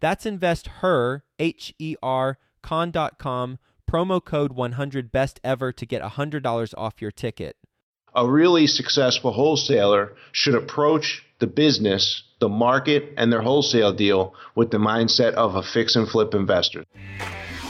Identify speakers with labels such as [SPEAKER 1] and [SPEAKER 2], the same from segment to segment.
[SPEAKER 1] That's investher, H E R, con.com promo code 100 best ever to get $100 off your ticket.
[SPEAKER 2] A really successful wholesaler should approach the business, the market, and their wholesale deal with the mindset of a fix and flip investor.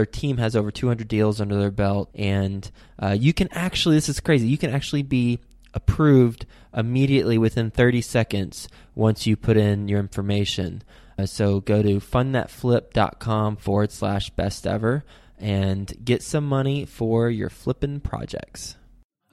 [SPEAKER 1] Their team has over 200 deals under their belt, and uh, you can actually, this is crazy, you can actually be approved immediately within 30 seconds once you put in your information. Uh, so go to fundthatflip.com forward slash best ever and get some money for your flipping projects.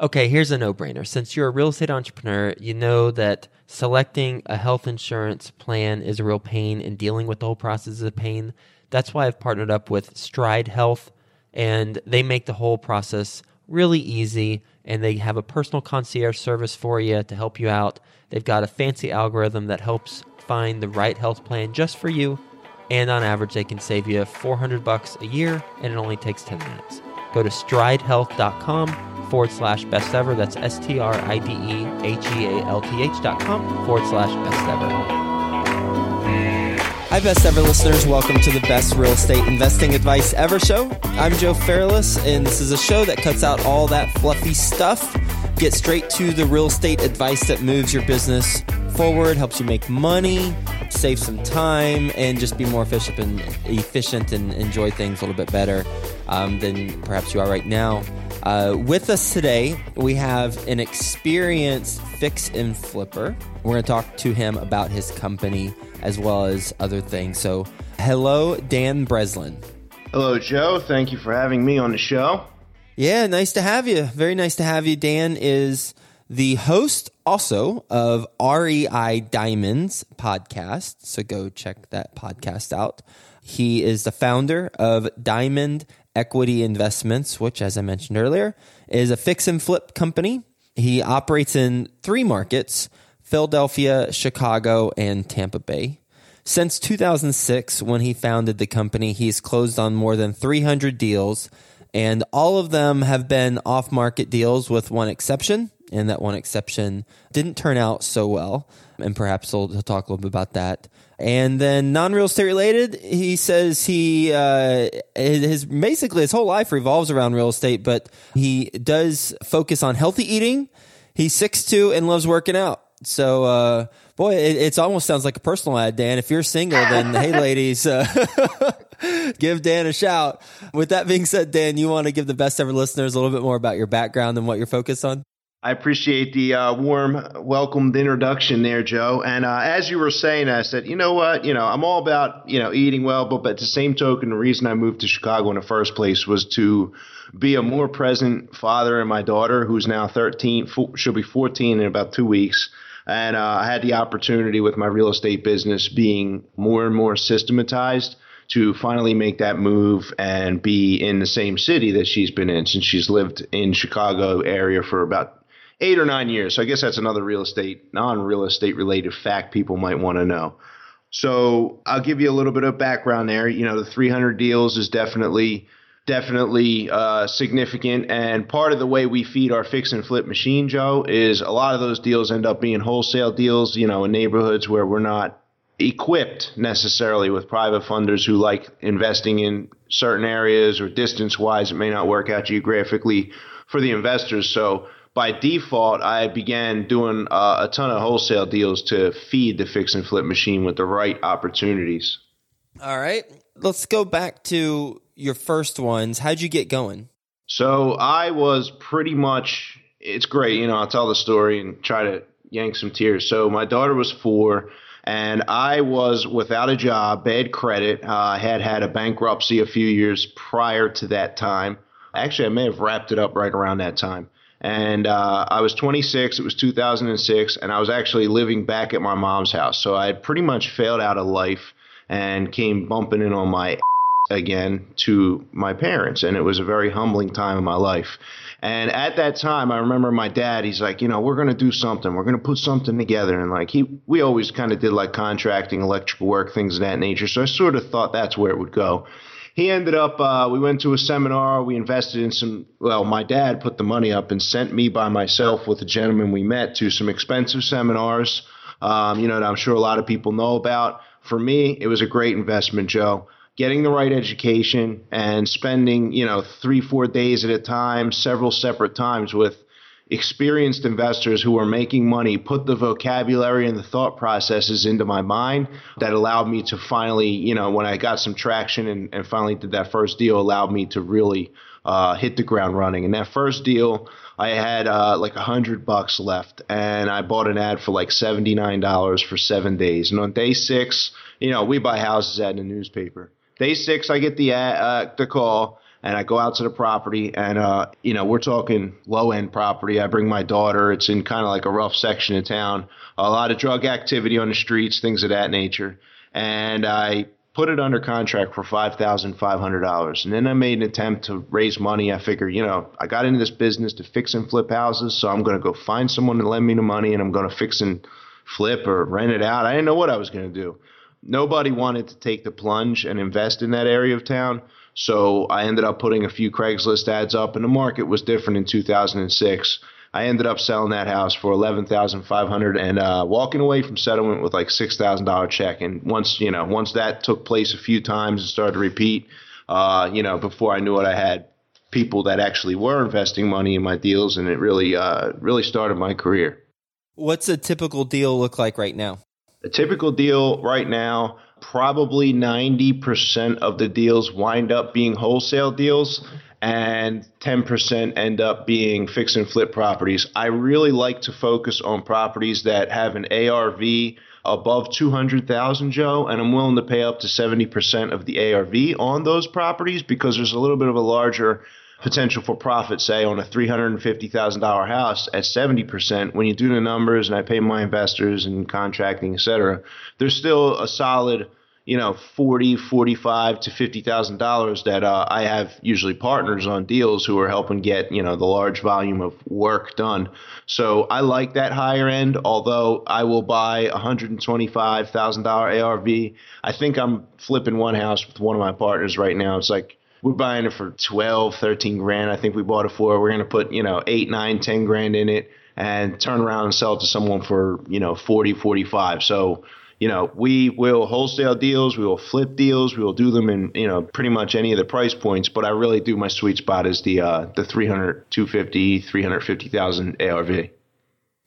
[SPEAKER 1] Okay, here's a no brainer. Since you're a real estate entrepreneur, you know that selecting a health insurance plan is a real pain and dealing with the whole process is a pain. That's why I've partnered up with Stride Health, and they make the whole process really easy. And they have a personal concierge service for you to help you out. They've got a fancy algorithm that helps find the right health plan just for you. And on average, they can save you 400 bucks a year, and it only takes 10 minutes. Go to stridehealth.com forward slash best ever. That's S T R I D E H E A L T H dot com forward slash best ever. Hi, best ever listeners. Welcome to the best real estate investing advice ever show. I'm Joe Fairless, and this is a show that cuts out all that fluffy stuff, get straight to the real estate advice that moves your business forward, helps you make money, save some time, and just be more efficient and efficient and enjoy things a little bit better um, than perhaps you are right now. Uh, with us today, we have an experienced fix and flipper. We're going to talk to him about his company as well as other things. So, hello, Dan Breslin.
[SPEAKER 2] Hello, Joe. Thank you for having me on the show.
[SPEAKER 1] Yeah, nice to have you. Very nice to have you. Dan is the host also of REI Diamonds podcast. So go check that podcast out. He is the founder of Diamond Equity Investments, which, as I mentioned earlier, is a fix and flip company. He operates in three markets Philadelphia, Chicago, and Tampa Bay. Since 2006, when he founded the company, he's closed on more than 300 deals, and all of them have been off market deals with one exception. And that one exception didn't turn out so well. And perhaps he'll, he'll talk a little bit about that. And then non real estate related, he says he uh, his basically his whole life revolves around real estate, but he does focus on healthy eating. He's six two and loves working out. So, uh, boy, it it's almost sounds like a personal ad, Dan. If you're single, then hey, ladies, uh, give Dan a shout. With that being said, Dan, you want to give the best ever listeners a little bit more about your background and what you're focused on?
[SPEAKER 2] I appreciate the uh, warm, welcomed introduction there, Joe. And uh, as you were saying, I said, you know what? You know, I'm all about you know eating well, but, but at the same token, the reason I moved to Chicago in the first place was to be a more present father and my daughter, who's now 13. She'll be 14 in about two weeks. And uh, I had the opportunity with my real estate business being more and more systematized to finally make that move and be in the same city that she's been in since she's lived in Chicago area for about eight or nine years. So I guess that's another real estate, non real estate related fact people might want to know. So I'll give you a little bit of background there. You know, the 300 deals is definitely definitely uh, significant. And part of the way we feed our fix and flip machine, Joe, is a lot of those deals end up being wholesale deals. You know, in neighborhoods where we're not equipped necessarily with private funders who like investing in certain areas or distance wise it may not work out geographically for the investors so by default, I began doing uh, a ton of wholesale deals to feed the fix and flip machine with the right opportunities.
[SPEAKER 1] All right. Let's go back to your first ones. How'd you get going?
[SPEAKER 2] So I was pretty much, it's great. You know, I'll tell the story and try to yank some tears. So my daughter was four and I was without a job, bad credit. Uh, I had had a bankruptcy a few years prior to that time. Actually, I may have wrapped it up right around that time and uh, I was 26. It was 2006, and I was actually living back at my mom's house. So I had pretty much failed out of life and came bumping in on my again to my parents, and it was a very humbling time in my life. And at that time, I remember my dad. He's like, you know, we're gonna do something. We're gonna put something together. And like he, we always kind of did like contracting, electrical work, things of that nature. So I sort of thought that's where it would go he ended up uh, we went to a seminar we invested in some well my dad put the money up and sent me by myself with a gentleman we met to some expensive seminars um, you know that i'm sure a lot of people know about for me it was a great investment joe getting the right education and spending you know three four days at a time several separate times with experienced investors who are making money put the vocabulary and the thought processes into my mind that allowed me to finally, you know, when I got some traction and, and finally did that first deal, allowed me to really uh, hit the ground running. And that first deal, I had uh, like a hundred bucks left, and I bought an ad for like seventy nine dollars for seven days. And on day six, you know, we buy houses ad in the newspaper. Day six, I get the ad, uh, the call and I go out to the property, and uh, you know we're talking low end property. I bring my daughter. It's in kind of like a rough section of town. A lot of drug activity on the streets, things of that nature. And I put it under contract for five thousand five hundred dollars. And then I made an attempt to raise money. I figured, you know, I got into this business to fix and flip houses, so I'm going to go find someone to lend me the money, and I'm going to fix and flip or rent it out. I didn't know what I was going to do. Nobody wanted to take the plunge and invest in that area of town. So I ended up putting a few Craigslist ads up, and the market was different in 2006. I ended up selling that house for eleven thousand five hundred and uh, walking away from settlement with like six thousand dollar check. And once you know, once that took place a few times and started to repeat, uh, you know, before I knew it, I had people that actually were investing money in my deals, and it really, uh, really started my career.
[SPEAKER 1] What's a typical deal look like right now?
[SPEAKER 2] A typical deal right now probably 90% of the deals wind up being wholesale deals and 10% end up being fix and flip properties. I really like to focus on properties that have an ARV above 200,000 Joe and I'm willing to pay up to 70% of the ARV on those properties because there's a little bit of a larger potential for profit, say on a $350,000 house at 70%, when you do the numbers and I pay my investors and contracting, etc there's still a solid, you know, 40, 45 to $50,000 that uh, I have usually partners on deals who are helping get, you know, the large volume of work done. So I like that higher end, although I will buy a $125,000 ARV. I think I'm flipping one house with one of my partners right now. It's like we're buying it for 12, 13 grand. I think we bought it for. We're going to put, you know, 8, 9, 10 grand in it and turn around and sell it to someone for, you know, 40, 45. So, you know, we will wholesale deals, we will flip deals, we will do them in, you know, pretty much any of the price points, but I really do my sweet spot is the uh the 300, 250, 350,000 ARV.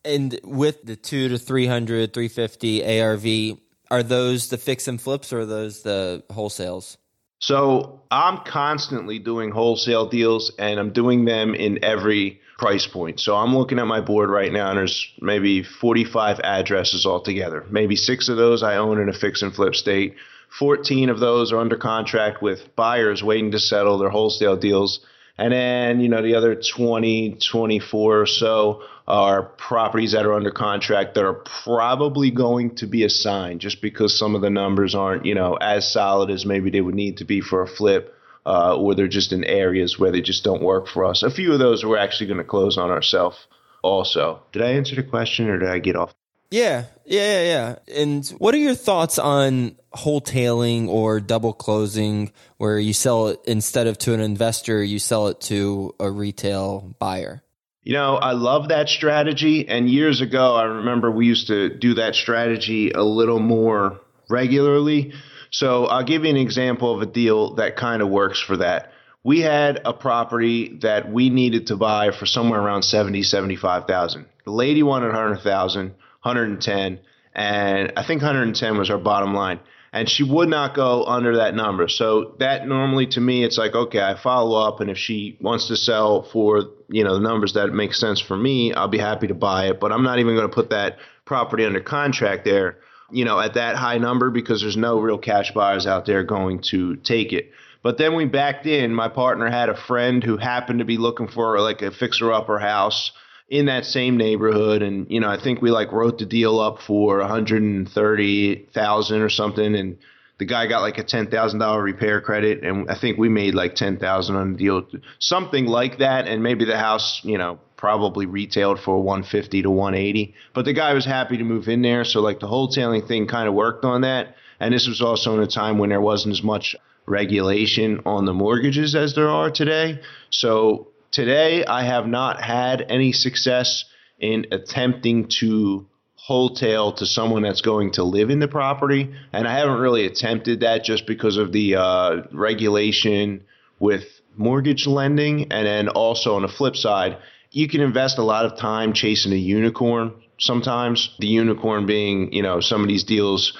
[SPEAKER 1] And with the 2 to 300, 350 ARV, are those the fix and flips or are those the wholesales?
[SPEAKER 2] So I'm constantly doing wholesale deals and I'm doing them in every price point. So I'm looking at my board right now and there's maybe 45 addresses altogether. Maybe six of those I own in a fix and flip state. 14 of those are under contract with buyers waiting to settle their wholesale deals. And then, you know, the other 20, 24 or so are properties that are under contract that are probably going to be assigned just because some of the numbers aren't, you know, as solid as maybe they would need to be for a flip. Uh, or they're just in areas where they just don't work for us. A few of those we're actually going to close on ourselves also. Did I answer the question or did I get off?
[SPEAKER 1] Yeah, yeah, yeah, yeah. And what are your thoughts on wholetailing or double closing, where you sell it instead of to an investor, you sell it to a retail buyer?
[SPEAKER 2] You know, I love that strategy. And years ago, I remember we used to do that strategy a little more regularly. So I'll give you an example of a deal that kind of works for that. We had a property that we needed to buy for somewhere around 70, 75,000. The lady wanted 100,000, 110, and I think 110 was our bottom line and she would not go under that number. So that normally to me, it's like, okay, I follow up, and if she wants to sell for you know the numbers that make sense for me, I'll be happy to buy it. But I'm not even going to put that property under contract there, you know, at that high number because there's no real cash buyers out there going to take it. But then we backed in. My partner had a friend who happened to be looking for like a fixer upper house in that same neighborhood. And you know I think we like wrote the deal up for 130,000 or something. And the guy got like a $10,000 repair credit. And I think we made like 10,000 on the deal. Something like that. And maybe the house you know probably retailed for 150 to 180 but the guy was happy to move in there so like the wholesaling thing kind of worked on that and this was also in a time when there wasn't as much regulation on the mortgages as there are today so Today, I have not had any success in attempting to wholesale to someone that's going to live in the property. And I haven't really attempted that just because of the uh, regulation with mortgage lending. And then also on the flip side, you can invest a lot of time chasing a unicorn sometimes. The unicorn being, you know, some of these deals.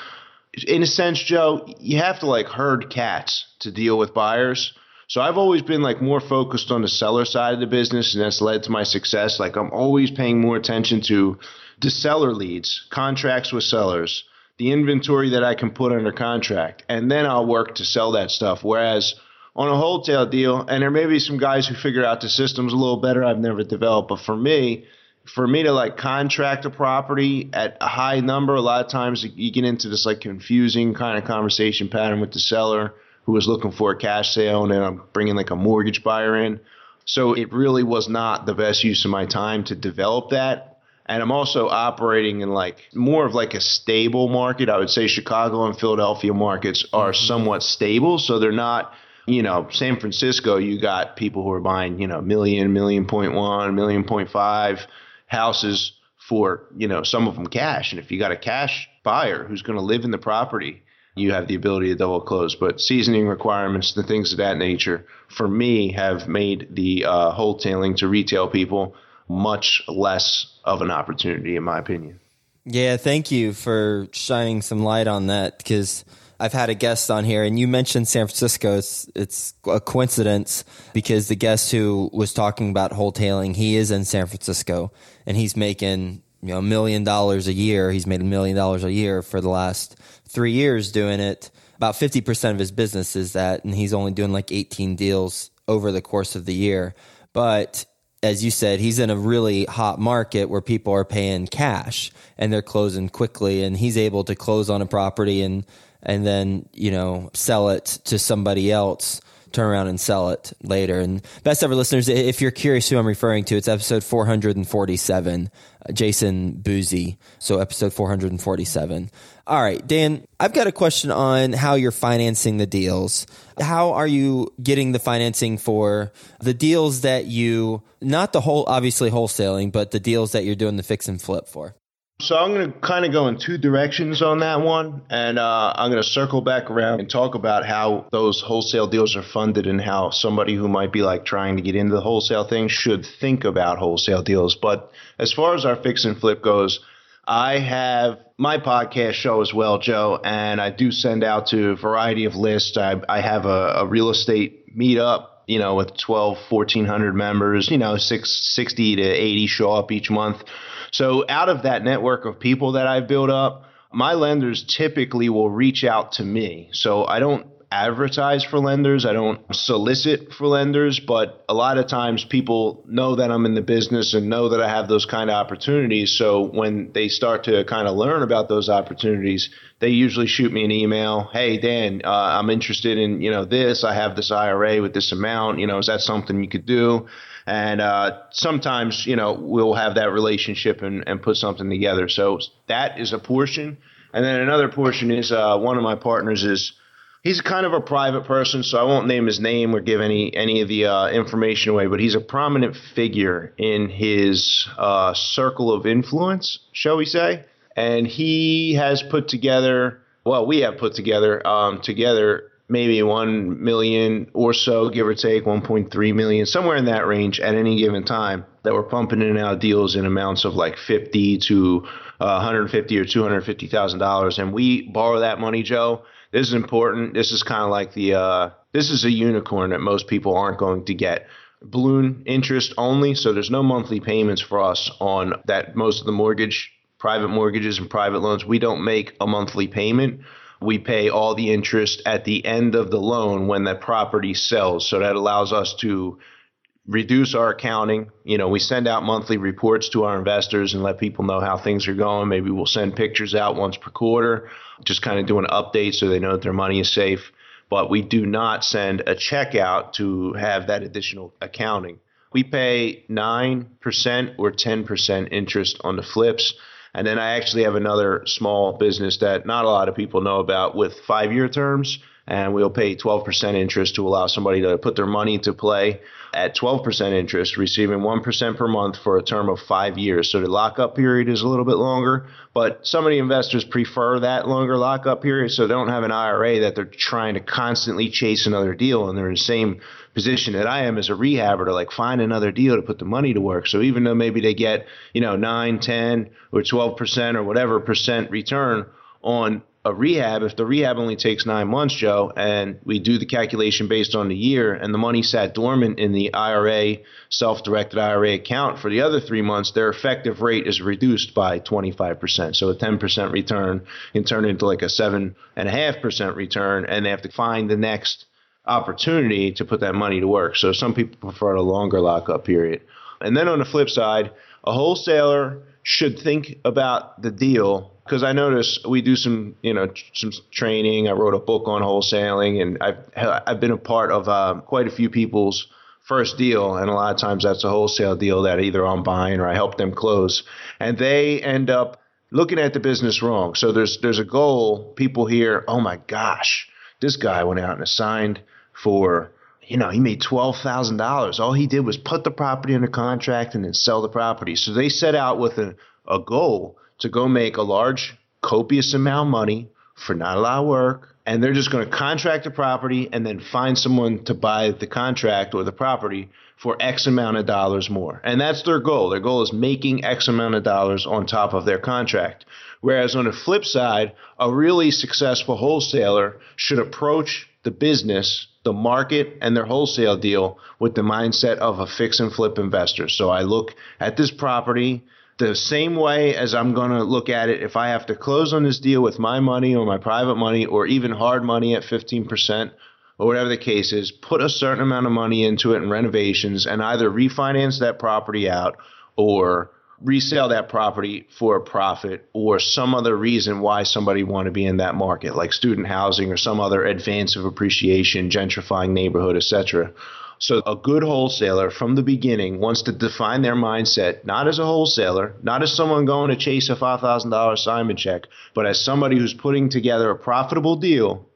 [SPEAKER 2] In a sense, Joe, you have to like herd cats to deal with buyers. So I've always been like more focused on the seller side of the business, and that's led to my success. Like I'm always paying more attention to the seller leads, contracts with sellers, the inventory that I can put under contract, and then I'll work to sell that stuff. Whereas on a wholesale deal, and there may be some guys who figure out the systems a little better. I've never developed, but for me, for me to like contract a property at a high number, a lot of times you get into this like confusing kind of conversation pattern with the seller who was looking for a cash sale, and then I'm bringing like a mortgage buyer in. So it really was not the best use of my time to develop that. And I'm also operating in like more of like a stable market. I would say Chicago and Philadelphia markets are mm-hmm. somewhat stable, so they're not you know, San Francisco, you got people who are buying, you know, million, million point one, million point five houses for, you know, some of them cash. And if you got a cash buyer who's going to live in the property you have the ability to double close. But seasoning requirements, the things of that nature, for me, have made the uh, wholetailing to retail people much less of an opportunity, in my opinion.
[SPEAKER 1] Yeah, thank you for shining some light on that because I've had a guest on here, and you mentioned San Francisco. It's, it's a coincidence because the guest who was talking about wholetailing, he is in San Francisco, and he's making you know a million dollars a year. He's made a million dollars a year for the last three years doing it. About fifty percent of his business is that, and he's only doing like eighteen deals over the course of the year. But as you said, he's in a really hot market where people are paying cash and they're closing quickly, and he's able to close on a property and and then you know sell it to somebody else turn around and sell it later. And best ever listeners, if you're curious who I'm referring to, it's episode 447, uh, Jason Buzi. So episode 447. All right, Dan, I've got a question on how you're financing the deals. How are you getting the financing for the deals that you, not the whole, obviously wholesaling, but the deals that you're doing the fix and flip for?
[SPEAKER 2] So I'm going to kind of go in two directions on that one, and uh, I'm going to circle back around and talk about how those wholesale deals are funded and how somebody who might be like trying to get into the wholesale thing should think about wholesale deals. But as far as our fix and flip goes, I have my podcast show as well, Joe, and I do send out to a variety of lists. I, I have a, a real estate meetup you know, with 12, 1400 members, you know, six, 60 to 80 show up each month. So out of that network of people that I've built up, my lenders typically will reach out to me. So I don't advertise for lenders. I don't solicit for lenders, but a lot of times people know that I'm in the business and know that I have those kind of opportunities. So when they start to kind of learn about those opportunities, they usually shoot me an email. Hey, Dan, uh, I'm interested in you know this. I have this IRA with this amount. You know, is that something you could do? And uh, sometimes you know we'll have that relationship and, and put something together. So that is a portion. And then another portion is uh, one of my partners is he's kind of a private person, so I won't name his name or give any any of the uh, information away. But he's a prominent figure in his uh, circle of influence, shall we say? And he has put together, well, we have put together um, together maybe one million or so, give or take, 1.3 million, somewhere in that range at any given time. That we're pumping in and out deals in amounts of like 50 to uh, 150 or 250 thousand dollars, and we borrow that money, Joe this is important. This is kind of like the uh, this is a unicorn that most people aren't going to get. Balloon interest only, so there's no monthly payments for us on that. Most of the mortgage, private mortgages and private loans, we don't make a monthly payment. We pay all the interest at the end of the loan when that property sells. So that allows us to reduce our accounting. You know, we send out monthly reports to our investors and let people know how things are going. Maybe we'll send pictures out once per quarter, just kind of do an update so they know that their money is safe. But we do not send a check out to have that additional accounting. We pay 9% or 10% interest on the flips. And then I actually have another small business that not a lot of people know about with five year terms and we'll pay 12% interest to allow somebody to put their money to play at 12% interest, receiving 1% per month for a term of five years. So the lockup period is a little bit longer, but some of the investors prefer that longer lockup period so they don't have an IRA that they're trying to constantly chase another deal and they're in the same position that I am as a rehabber to like find another deal to put the money to work. So even though maybe they get, you know, 9, 10 or 12% or whatever percent return on a rehab, if the rehab only takes nine months, Joe, and we do the calculation based on the year, and the money sat dormant in the IRA, self directed IRA account for the other three months, their effective rate is reduced by 25%. So a 10% return can turn into like a 7.5% return, and they have to find the next opportunity to put that money to work. So some people prefer a longer lockup period. And then on the flip side, a wholesaler should think about the deal because I notice we do some, you know, some training. I wrote a book on wholesaling, and I've I've been a part of uh, quite a few people's first deal, and a lot of times that's a wholesale deal that either I'm buying or I help them close, and they end up looking at the business wrong. So there's there's a goal. People hear, oh my gosh, this guy went out and signed for you know, he made twelve thousand dollars. All he did was put the property under contract and then sell the property. So they set out with a, a goal to go make a large, copious amount of money for not a lot of work, and they're just going to contract the property and then find someone to buy the contract or the property for X amount of dollars more. And that's their goal. Their goal is making X amount of dollars on top of their contract. Whereas on the flip side, a really successful wholesaler should approach the business, the market, and their wholesale deal with the mindset of a fix and flip investor. So I look at this property the same way as I'm going to look at it if I have to close on this deal with my money or my private money or even hard money at 15% or whatever the case is, put a certain amount of money into it in renovations and either refinance that property out or resell that property for a profit or some other reason why somebody want to be in that market like student housing or some other advance of appreciation gentrifying neighborhood etc so a good wholesaler from the beginning wants to define their mindset not as a wholesaler, not as someone going to chase a $5,000 assignment check, but as somebody who's putting together a profitable deal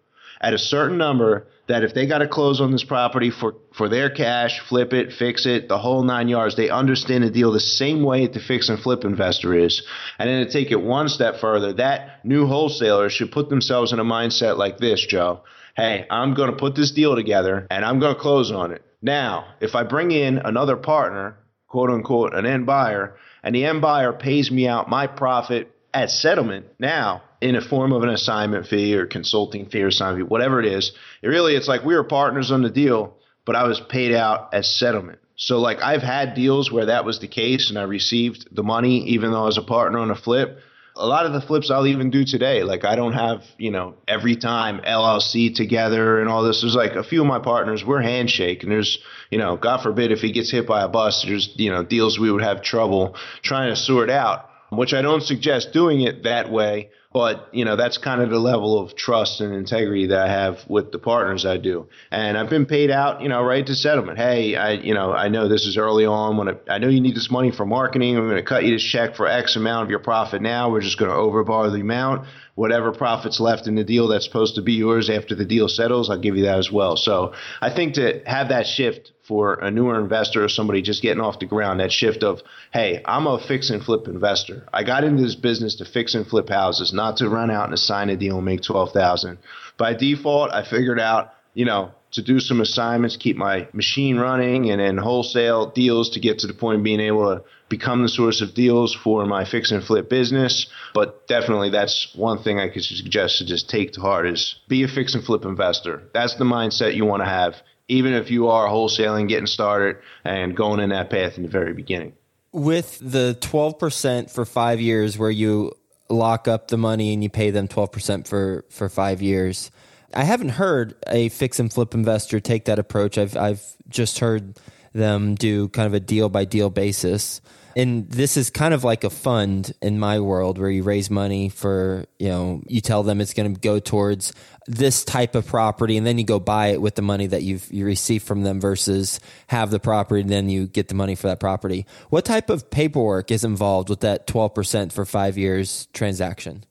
[SPEAKER 2] at a certain number that if they got to close on this property for, for their cash, flip it, fix it, the whole nine yards, they understand the deal the same way the fix and flip investor is. And then to take it one step further, that new wholesaler should put themselves in a mindset like this, Joe. Hey, I'm going to put this deal together and I'm going to close on it. Now, if I bring in another partner, quote unquote, an end buyer, and the end buyer pays me out my profit at settlement now in a form of an assignment fee or consulting fee or assignment fee, whatever it is. It really, it's like we were partners on the deal, but I was paid out as settlement. So like I've had deals where that was the case and I received the money even though I was a partner on a flip. A lot of the flips I'll even do today. Like I don't have, you know, every time LLC together and all this. There's like a few of my partners, we're handshake and there's, you know, God forbid if he gets hit by a bus, there's, you know, deals we would have trouble trying to sort out, which I don't suggest doing it that way but you know that's kind of the level of trust and integrity that I have with the partners I do. And I've been paid out, you know, right to settlement. Hey, I, you know, I know this is early on. When I, I know you need this money for marketing, I'm going to cut you this check for X amount of your profit. Now we're just going to overbar the amount. Whatever profits left in the deal that's supposed to be yours after the deal settles, I'll give you that as well. So I think to have that shift for a newer investor or somebody just getting off the ground, that shift of, hey, I'm a fix and flip investor. I got into this business to fix and flip houses, not to run out and assign a deal and make 12,000. By default, I figured out, you know, to do some assignments, keep my machine running and then wholesale deals to get to the point of being able to become the source of deals for my fix and flip business. But definitely that's one thing I could suggest to just take to heart is be a fix and flip investor. That's the mindset you want to have even if you are wholesaling, getting started, and going in that path in the very beginning.
[SPEAKER 1] With the 12% for five years, where you lock up the money and you pay them 12% for, for five years, I haven't heard a fix and flip investor take that approach. I've, I've just heard them do kind of a deal by deal basis. And this is kind of like a fund in my world where you raise money for you know you tell them it's going to go towards this type of property and then you go buy it with the money that you've you receive from them versus have the property and then you get the money for that property. What type of paperwork is involved with that 12% for five years transaction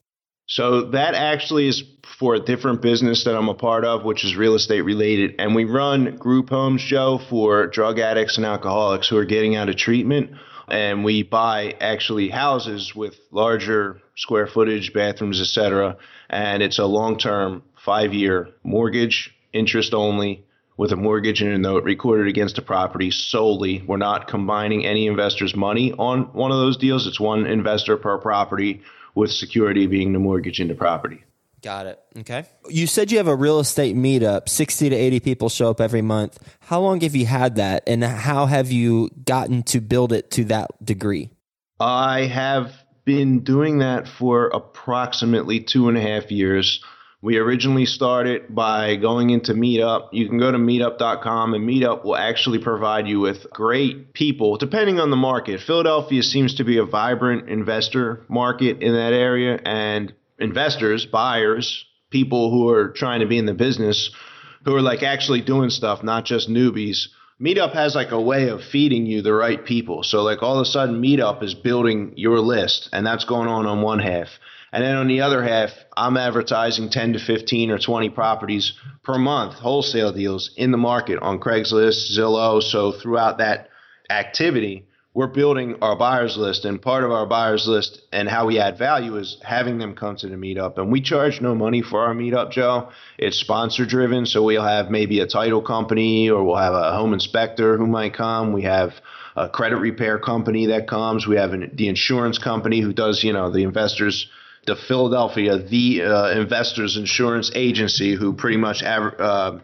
[SPEAKER 2] so that actually is for a different business that I'm a part of, which is real estate related. And we run group homes, Joe, for drug addicts and alcoholics who are getting out of treatment and we buy actually houses with larger square footage, bathrooms, etc. And it's a long-term five-year mortgage, interest only, with a mortgage and a note recorded against the property solely. We're not combining any investor's money on one of those deals. It's one investor per property, with security being the mortgage in the property.
[SPEAKER 1] Got it. Okay. You said you have a real estate meetup. 60 to 80 people show up every month. How long have you had that? And how have you gotten to build it to that degree?
[SPEAKER 2] I have been doing that for approximately two and a half years. We originally started by going into Meetup. You can go to meetup.com, and Meetup will actually provide you with great people, depending on the market. Philadelphia seems to be a vibrant investor market in that area, and investors, buyers, people who are trying to be in the business, who are like actually doing stuff, not just newbies. Meetup has like a way of feeding you the right people. So like all of a sudden Meetup is building your list and that's going on on one half. And then on the other half, I'm advertising 10 to 15 or 20 properties per month, wholesale deals in the market on Craigslist, Zillow. So throughout that activity, we're building our buyers list. And part of our buyers list and how we add value is having them come to the meetup. And we charge no money for our meetup joe. It's sponsor driven. So we'll have maybe a title company or we'll have a home inspector who might come. We have a credit repair company that comes. We have an, the insurance company who does you know the investors the philadelphia the uh, investors insurance agency who pretty much uh,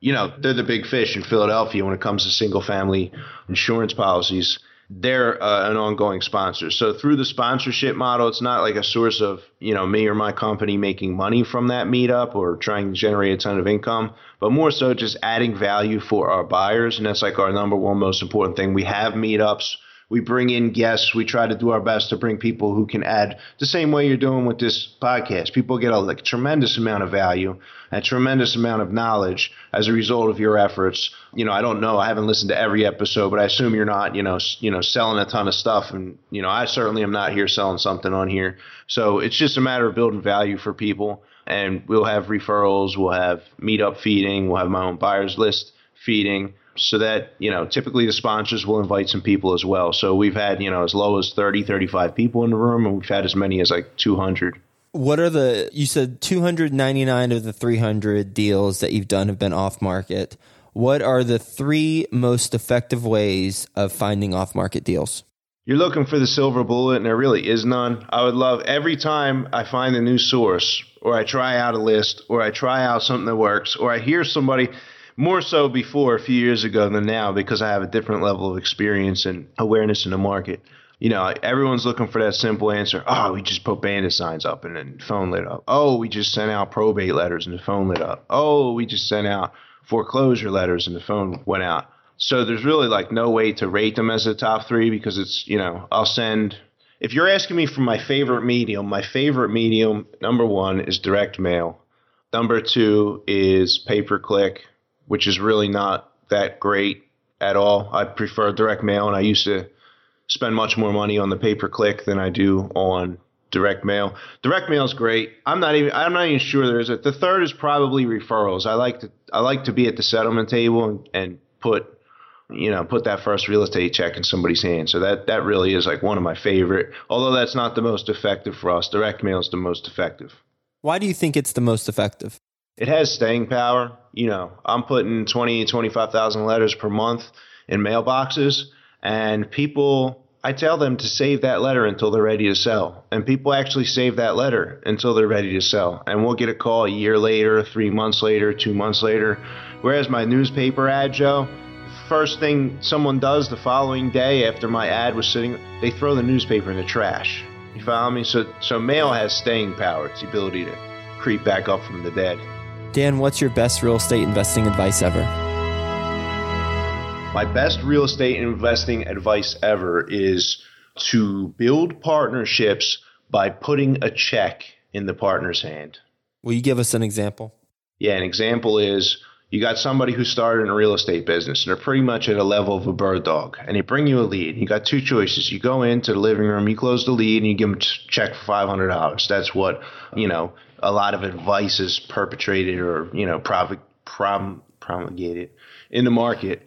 [SPEAKER 2] you know they're the big fish in philadelphia when it comes to single family insurance policies they're uh, an ongoing sponsor. So through the sponsorship model, it's not like a source of you know me or my company making money from that meetup or trying to generate a ton of income, but more so just adding value for our buyers, and that's like our number one most important thing. We have meetups we bring in guests. We try to do our best to bring people who can add the same way you're doing with this podcast. People get a like, tremendous amount of value, a tremendous amount of knowledge as a result of your efforts. You know, I don't know. I haven't listened to every episode, but I assume you're not, you know, you know, selling a ton of stuff. And you know, I certainly am not here selling something on here. So it's just a matter of building value for people. And we'll have referrals. We'll have meetup feeding. We'll have my own buyers list feeding so that you know typically the sponsors will invite some people as well. So we've had you know as low as 30 35 people in the room and we've had as many as like 200
[SPEAKER 1] what are the you said 299 of the 300 deals that you've done have been off market what are the three most effective ways of finding off market deals?
[SPEAKER 2] You're looking for the silver bullet and there really is none. I would love every time I find a new source or I try out a list or I try out something that works or I hear somebody more so before a few years ago than now because I have a different level of experience and awareness in the market. You know, everyone's looking for that simple answer. Oh, we just put bandit signs up and then phone lit up. Oh, we just sent out probate letters and the phone lit up. Oh, we just sent out foreclosure letters and the phone went out. So there's really like no way to rate them as a top three because it's, you know, I'll send. If you're asking me for my favorite medium, my favorite medium, number one, is direct mail. Number two is pay per click, which is really not that great at all. I prefer direct mail, and I used to spend much more money on the pay per click than I do on direct mail. Direct mail is great. I'm not even I'm not even sure there's a the third is probably referrals. I like to I like to be at the settlement table and, and put you know, put that first real estate check in somebody's hand. So that that really is like one of my favorite. Although that's not the most effective for us. Direct mail is the most effective.
[SPEAKER 1] Why do you think it's the most effective?
[SPEAKER 2] It has staying power. You know, I'm putting 20, 25,000 letters per month in mailboxes and people I tell them to save that letter until they're ready to sell. And people actually save that letter until they're ready to sell. And we'll get a call a year later, 3 months later, 2 months later. Whereas my newspaper ad, Joe, first thing someone does the following day after my ad was sitting, they throw the newspaper in the trash. You follow me? So, so mail has staying power. It's the ability to creep back up from the dead.
[SPEAKER 1] Dan, what's your best real estate investing advice ever?
[SPEAKER 2] My best real estate investing advice ever is to build partnerships by putting a check in the partner's hand.
[SPEAKER 1] Will you give us an example?
[SPEAKER 2] Yeah, an example is you got somebody who started in a real estate business and they're pretty much at a level of a bird dog and they bring you a lead you got two choices you go into the living room you close the lead and you give them a check for $500 that's what you know a lot of advice is perpetrated or you know prov- prom- promulgated in the market.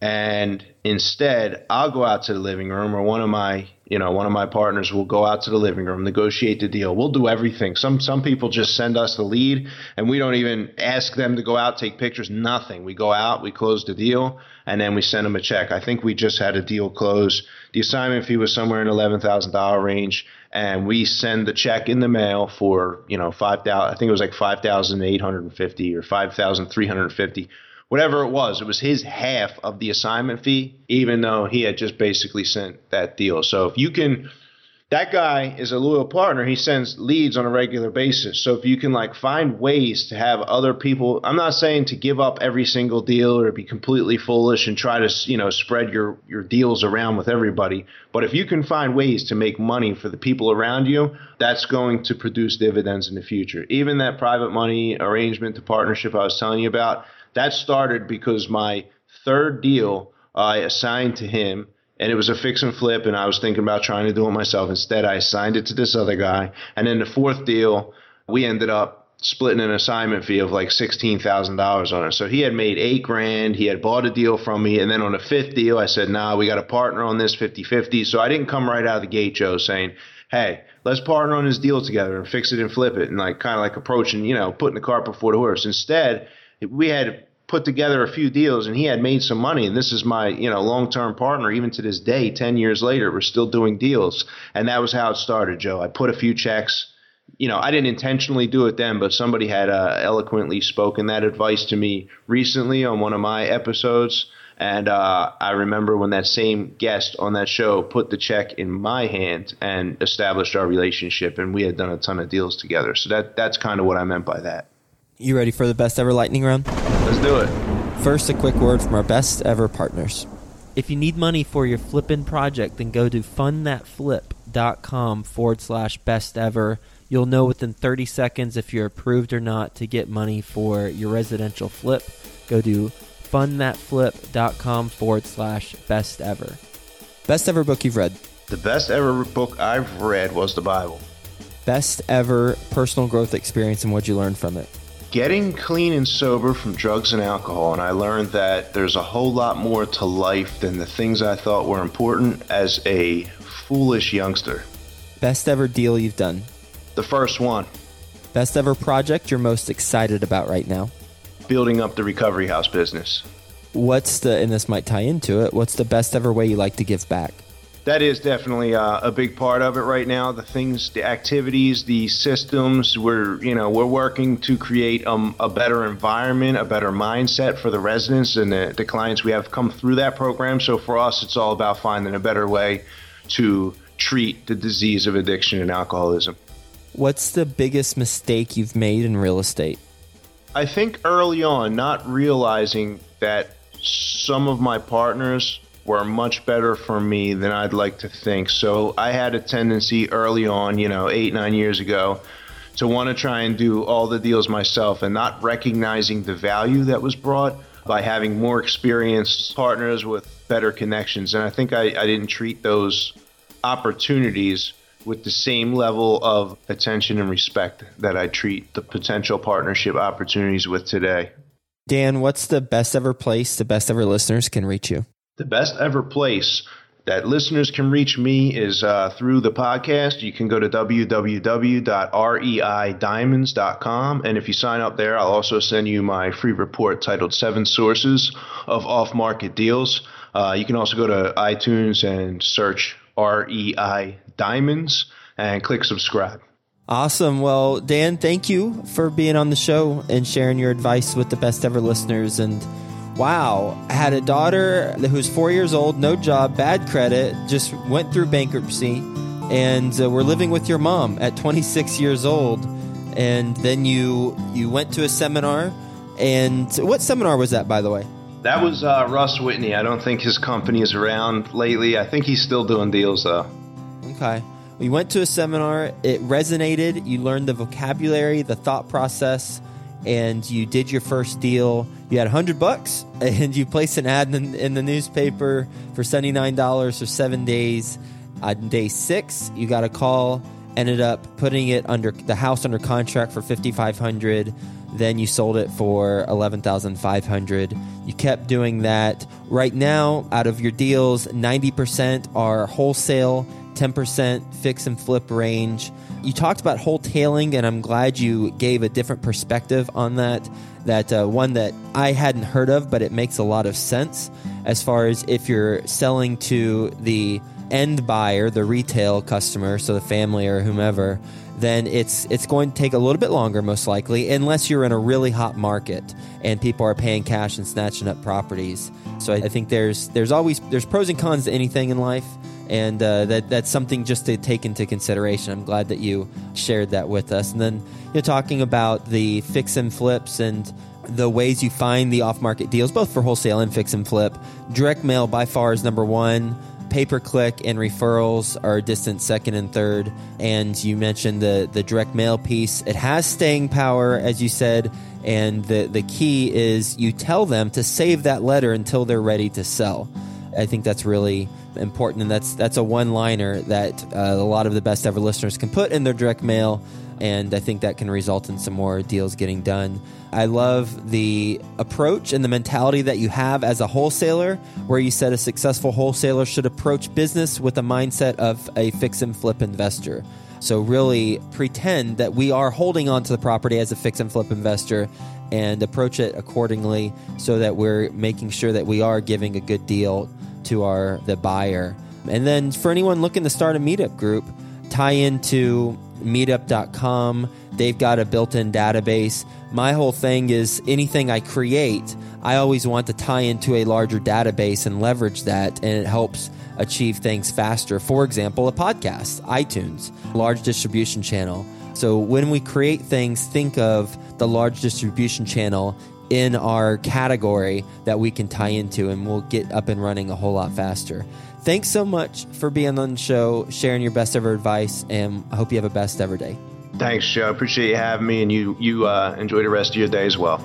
[SPEAKER 2] And instead I'll go out to the living room or one of my you know one of my partners will go out to the living room negotiate the deal. We'll do everything. Some some people just send us the lead and we don't even ask them to go out take pictures nothing. We go out we close the deal and then we send them a check. I think we just had a deal close. The assignment fee was somewhere in $11,000 range and we send the check in the mail for you know 5000 I think it was like 5850 or 5350 whatever it was, it was his half of the assignment fee, even though he had just basically sent that deal. So if you can, that guy is a loyal partner. He sends leads on a regular basis. So if you can like find ways to have other people, I'm not saying to give up every single deal or be completely foolish and try to, you know, spread your, your deals around with everybody. But if you can find ways to make money for the people around you, that's going to produce dividends in the future. Even that private money arrangement to partnership I was telling you about, that started because my third deal I assigned to him and it was a fix and flip and I was thinking about trying to do it myself. Instead, I assigned it to this other guy. And then the fourth deal, we ended up splitting an assignment fee of like $16,000 on it. So he had made 8 grand, he had bought a deal from me and then on the fifth deal I said, "Nah, we got a partner on this 50/50." So I didn't come right out of the gate, Joe, saying, "Hey, let's partner on this deal together and fix it and flip it." And like kind of like approaching, you know, putting the cart before the horse. Instead, we had put together a few deals and he had made some money. And this is my you know long-term partner. Even to this day 10 years later we're still doing deals. And that was how it started joe. I put a few checks. You know i didn't intentionally do it then but somebody had uh, eloquently spoken that advice to me recently on one of my episodes. And uh, I remember when that same guest on that show put the check in my hand and established our relationship, and we had done a ton of deals together. So that that's kind of what I meant by that.
[SPEAKER 1] You ready for the best ever lightning round?
[SPEAKER 2] Let's do it.
[SPEAKER 1] First, a quick word from our best ever partners. If you need money for your flipping project, then go to fundthatflip.com forward slash best ever. You'll know within 30 seconds if you're approved or not to get money for your residential flip. Go to fundthatflip.com forward slash best ever. Best ever book you've read.
[SPEAKER 2] The best ever book I've read was the Bible.
[SPEAKER 1] Best ever personal growth experience and what you learned from it
[SPEAKER 2] getting clean and sober from drugs and alcohol, and I learned that there's a whole lot more to life than the things I thought were important as a foolish youngster.
[SPEAKER 1] Best ever deal you've done?
[SPEAKER 2] The first one.
[SPEAKER 1] Best ever project you're most excited about right now?
[SPEAKER 2] Building up the recovery house business.
[SPEAKER 1] What's the, and this might tie into it, what's the best ever way you like to give back?
[SPEAKER 2] That is definitely uh, a big part of it right now. The things, the activities, the systems. We're you know we're working to create um, a better environment, a better mindset for the residents and the, the clients we have come through that program. So for us, it's all about finding a better way to treat the disease of addiction and alcoholism.
[SPEAKER 1] What's the biggest mistake you've made in real estate?
[SPEAKER 2] I think early on, not realizing that some of my partners were much better for me than I'd like to think. So I had a tendency early on, you know, eight, nine years ago, to want to try and do all the deals myself and not recognizing the value that was brought by having more experienced partners with better connections. And I think I, I didn't treat those opportunities with the same level of attention and respect that I treat the potential partnership opportunities with today.
[SPEAKER 1] Dan, what's the best ever place the best ever listeners can reach you?
[SPEAKER 2] The best ever place that listeners can reach me is uh, through the podcast. You can go to www.reidiamonds.com. And if you sign up there, I'll also send you my free report titled Seven Sources of Off Market Deals. Uh, you can also go to iTunes and search REI Diamonds and click subscribe.
[SPEAKER 1] Awesome. Well, Dan, thank you for being on the show and sharing your advice with the best ever listeners. And wow, I had a daughter who's four years old, no job, bad credit, just went through bankruptcy, and uh, we're living with your mom at 26 years old. And then you you went to a seminar, and what seminar was that, by the way?
[SPEAKER 2] That was uh, Russ Whitney. I don't think his company is around lately. I think he's still doing deals though.
[SPEAKER 1] Okay. We went to a seminar. It resonated. You learned the vocabulary, the thought process, and you did your first deal. You had a hundred bucks, and you placed an ad in, in the newspaper for seventy nine dollars for seven days. On day six, you got a call. Ended up putting it under the house under contract for fifty five hundred. Then you sold it for eleven thousand five hundred. You kept doing that. Right now, out of your deals, ninety percent are wholesale 10% fix and flip range. You talked about wholetailing, and I'm glad you gave a different perspective on that. That uh, one that I hadn't heard of, but it makes a lot of sense as far as if you're selling to the end buyer, the retail customer, so the family or whomever, then it's it's going to take a little bit longer, most likely, unless you're in a really hot market and people are paying cash and snatching up properties. So I think there's there's always there's pros and cons to anything in life and uh, that that's something just to take into consideration. I'm glad that you shared that with us. And then you're talking about the fix and flips and the ways you find the off-market deals, both for wholesale and fix and flip. Direct mail by far is number one. Pay per click and referrals are a distant second and third. And you mentioned the the direct mail piece. It has staying power, as you said. And the, the key is you tell them to save that letter until they're ready to sell. I think that's really important, and that's that's a one liner that uh, a lot of the best ever listeners can put in their direct mail, and I think that can result in some more deals getting done. I love the approach and the mentality that you have as a wholesaler, where you said a successful wholesaler should approach business with a mindset of a fix and flip investor. So, really pretend that we are holding on to the property as a fix and flip investor and approach it accordingly so that we're making sure that we are giving a good deal to our the buyer. And then for anyone looking to start a meetup group, tie into meetup.com. They've got a built-in database. My whole thing is anything I create, I always want to tie into a larger database and leverage that and it helps achieve things faster. For example, a podcast, iTunes, large distribution channel. So when we create things, think of the large distribution channel in our category that we can tie into, and we'll get up and running a whole lot faster. Thanks so much for being on the show, sharing your best ever advice, and I hope you have a best ever day.
[SPEAKER 2] Thanks, Joe. Appreciate you having me, and you you uh, enjoy the rest of your day as well.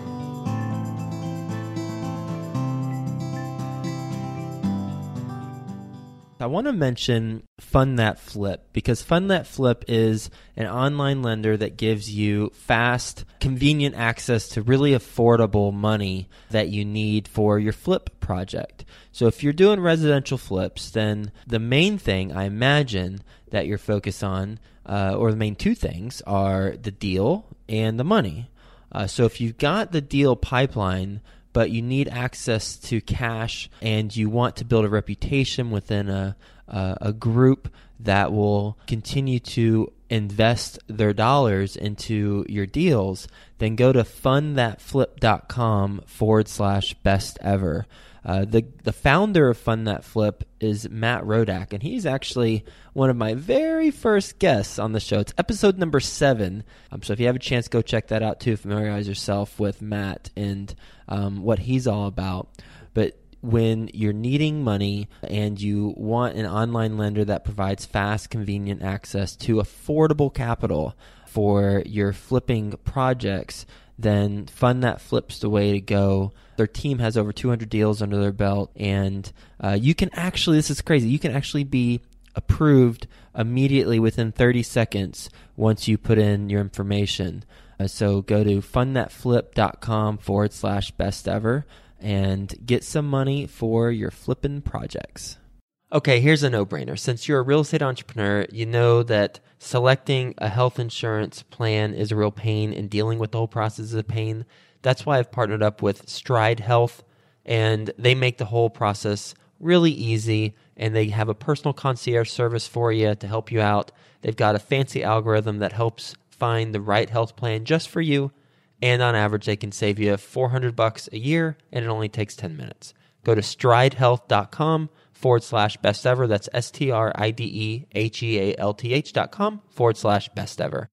[SPEAKER 1] Want to mention Fund That Flip because Fund That Flip is an online lender that gives you fast, convenient access to really affordable money that you need for your flip project. So if you're doing residential flips, then the main thing I imagine that you're focused on, uh, or the main two things, are the deal and the money. Uh, so if you've got the deal pipeline, but you need access to cash and you want to build a reputation within a, a, a group that will continue to invest their dollars into your deals, then go to fundthatflip.com forward slash best ever. Uh, the the founder of Fund That Flip is Matt Rodak, and he's actually one of my very first guests on the show. It's episode number seven. Um, so if you have a chance, go check that out too. Familiarize yourself with Matt and um, what he's all about. But when you're needing money and you want an online lender that provides fast, convenient access to affordable capital for your flipping projects, then Fund That Flip's the way to go. Their team has over 200 deals under their belt, and uh, you can actually, this is crazy, you can actually be approved immediately within 30 seconds once you put in your information. Uh, so go to fundthatflip.com forward slash best ever and get some money for your flipping projects. Okay, here's a no brainer. Since you're a real estate entrepreneur, you know that selecting a health insurance plan is a real pain and dealing with the whole process is a pain. That's why I've partnered up with Stride Health, and they make the whole process really easy. And they have a personal concierge service for you to help you out. They've got a fancy algorithm that helps find the right health plan just for you. And on average, they can save you 400 bucks a year, and it only takes 10 minutes. Go to stridehealth.com forward slash best ever. That's S T R I D E H E A L T H dot com forward slash best ever.